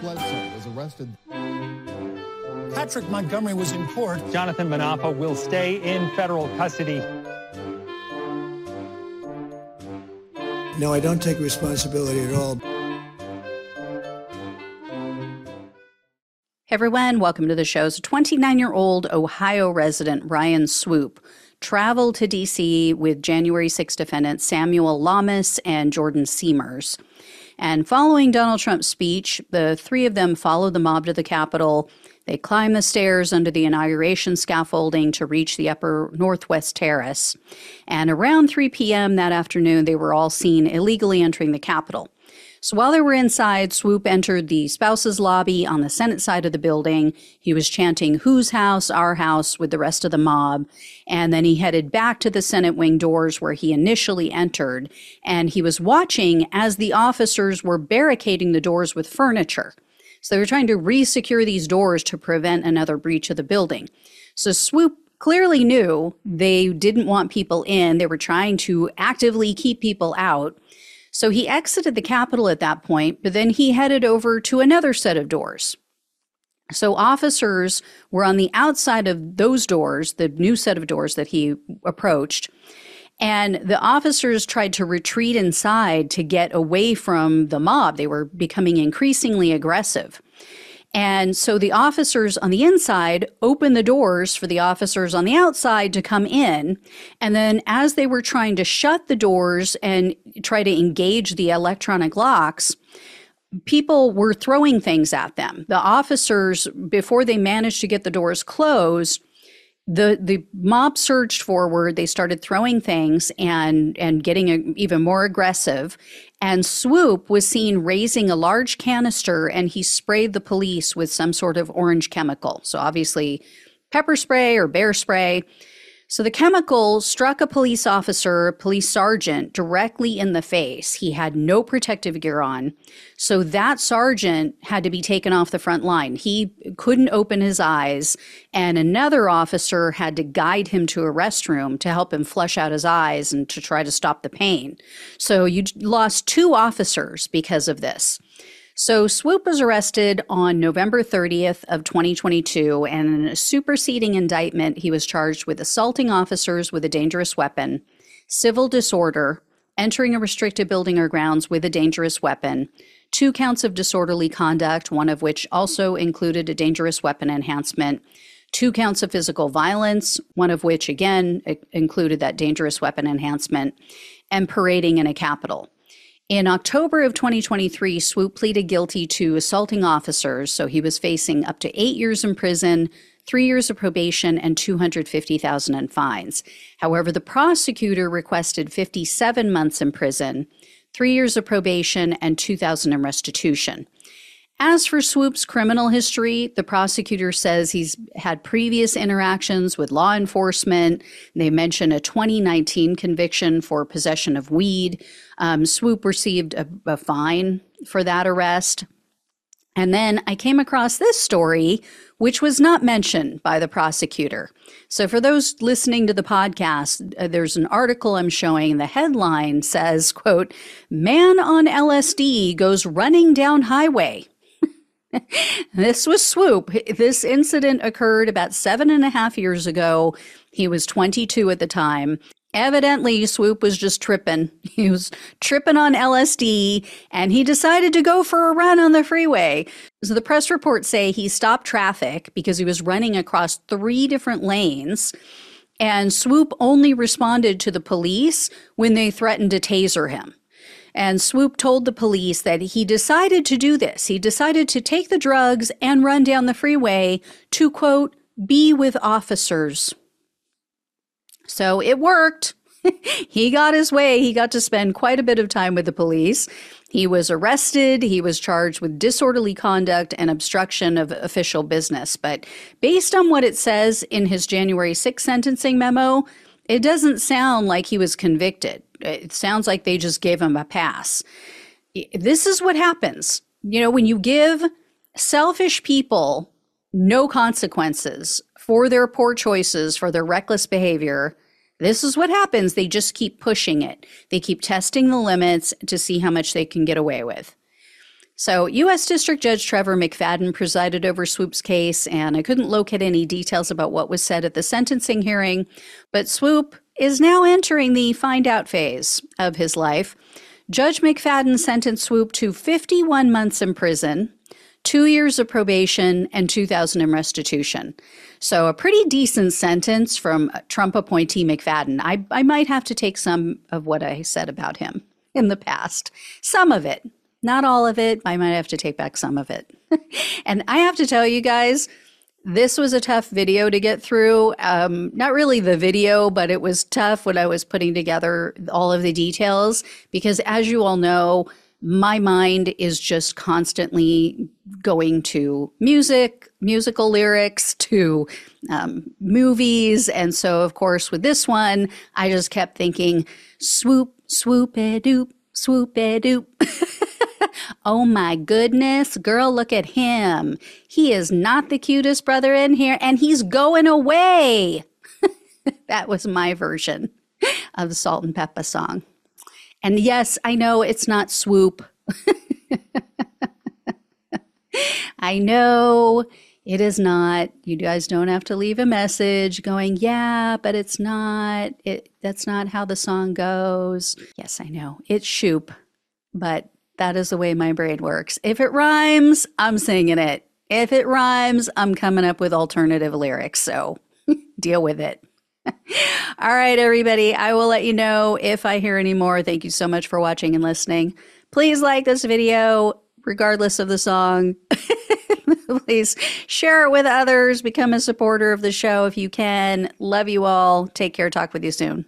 Bledsoe was arrested. Patrick Montgomery was in court. Jonathan Manapa will stay in federal custody. No, I don't take responsibility at all. Hey everyone, welcome to the show. So 29 year old Ohio resident Ryan Swoope traveled to DC with January 6 defendants Samuel Lamas and Jordan Seamers. And following Donald Trump's speech, the three of them followed the mob to the Capitol. They climbed the stairs under the inauguration scaffolding to reach the upper northwest terrace. And around 3 p.m. that afternoon, they were all seen illegally entering the Capitol. So while they were inside, Swoope entered the spouse's lobby on the Senate side of the building. He was chanting, Whose house? Our house, with the rest of the mob. And then he headed back to the Senate wing doors where he initially entered. And he was watching as the officers were barricading the doors with furniture. So they were trying to re-secure these doors to prevent another breach of the building. So Swoope clearly knew they didn't want people in. They were trying to actively keep people out. So he exited the Capitol at that point, but then he headed over to another set of doors. So officers were on the outside of those doors, the new set of doors that he approached. And the officers tried to retreat inside to get away from the mob. They were becoming increasingly aggressive. And so the officers on the inside opened the doors for the officers on the outside to come in. And then as they were trying to shut the doors and try to engage the electronic locks, people were throwing things at them. The officers, before they managed to get the doors closed, the the mob surged forward. They started throwing things and and getting a, even more aggressive. And Swoope was seen raising a large canister and he sprayed the police with some sort of orange chemical. So obviously pepper spray or bear spray so the chemical struck a police officer, police sergeant, directly in the face. He had no protective gear on. So that sergeant had to be taken off the front line. He couldn't open his eyes, and another officer had to guide him to a restroom to help him flush out his eyes and to try to stop the pain. So you lost two officers because of this. So Swoope was arrested on November 30th of 2022 and in a superseding indictment he was charged with assaulting officers with a dangerous weapon, civil disorder, entering a restricted building or grounds with a dangerous weapon, two counts of disorderly conduct, one of which also included a dangerous weapon enhancement, two counts of physical violence, one of which again included that dangerous weapon enhancement, and parading in a capitol. In October of 2023, Swoope pleaded guilty to assaulting officers, so he was facing up to eight years in prison, three years of probation, and 250,000 in fines. However, the prosecutor requested 57 months in prison, three years of probation, and 2,000 in restitution. As for Swoope's criminal history, the prosecutor says he's had previous interactions with law enforcement. They mention a 2019 conviction for possession of weed. Um, Swoope received a, a fine for that arrest. And then I came across this story, which was not mentioned by the prosecutor. So, for those listening to the podcast, uh, there's an article I'm showing. The headline says, "quote Man on LSD goes running down highway." This was Swoope. This incident occurred about seven and a half years ago. He was 22 at the time. Evidently, Swoope was just tripping. He was tripping on LSD and he decided to go for a run on the freeway. So the press reports say he stopped traffic because he was running across three different lanes. And Swoope only responded to the police when they threatened to taser him. And Swoope told the police that he decided to do this. He decided to take the drugs and run down the freeway to, quote, be with officers. So it worked. he got his way. He got to spend quite a bit of time with the police. He was arrested. He was charged with disorderly conduct and obstruction of official business. But based on what it says in his January 6 sentencing memo, it doesn't sound like he was convicted. It sounds like they just gave him a pass. This is what happens. You know, when you give selfish people no consequences for their poor choices, for their reckless behavior, this is what happens. They just keep pushing it. They keep testing the limits to see how much they can get away with. So, U.S. District Judge Trevor McFadden presided over Swoope's case, and I couldn't locate any details about what was said at the sentencing hearing. But Swoope is now entering the find out phase of his life. Judge McFadden sentenced Swoope to 51 months in prison, two years of probation, and 2000 in restitution. So, a pretty decent sentence from Trump appointee McFadden. I, I might have to take some of what I said about him in the past, some of it, not all of it. I might have to take back some of it. and I have to tell you guys, this was a tough video to get through. Um, not really the video, but it was tough when I was putting together all of the details because, as you all know, my mind is just constantly going to music, musical lyrics, to um, movies. And so, of course, with this one, I just kept thinking swoop, swoop a doop, swoop a doop. oh my goodness, girl, look at him. He is not the cutest brother in here, and he's going away. that was my version of the Salt-N-Pepa song. And yes, I know it's not swoop. I know it is not. You guys don't have to leave a message going, "Yeah, but it's not. It that's not how the song goes." Yes, I know. It's shoop, but that is the way my brain works. If it rhymes, I'm singing it. If it rhymes, I'm coming up with alternative lyrics. So deal with it. All right, everybody. I will let you know if I hear any more. Thank you so much for watching and listening. Please like this video, regardless of the song. Please share it with others. Become a supporter of the show if you can. Love you all. Take care. Talk with you soon.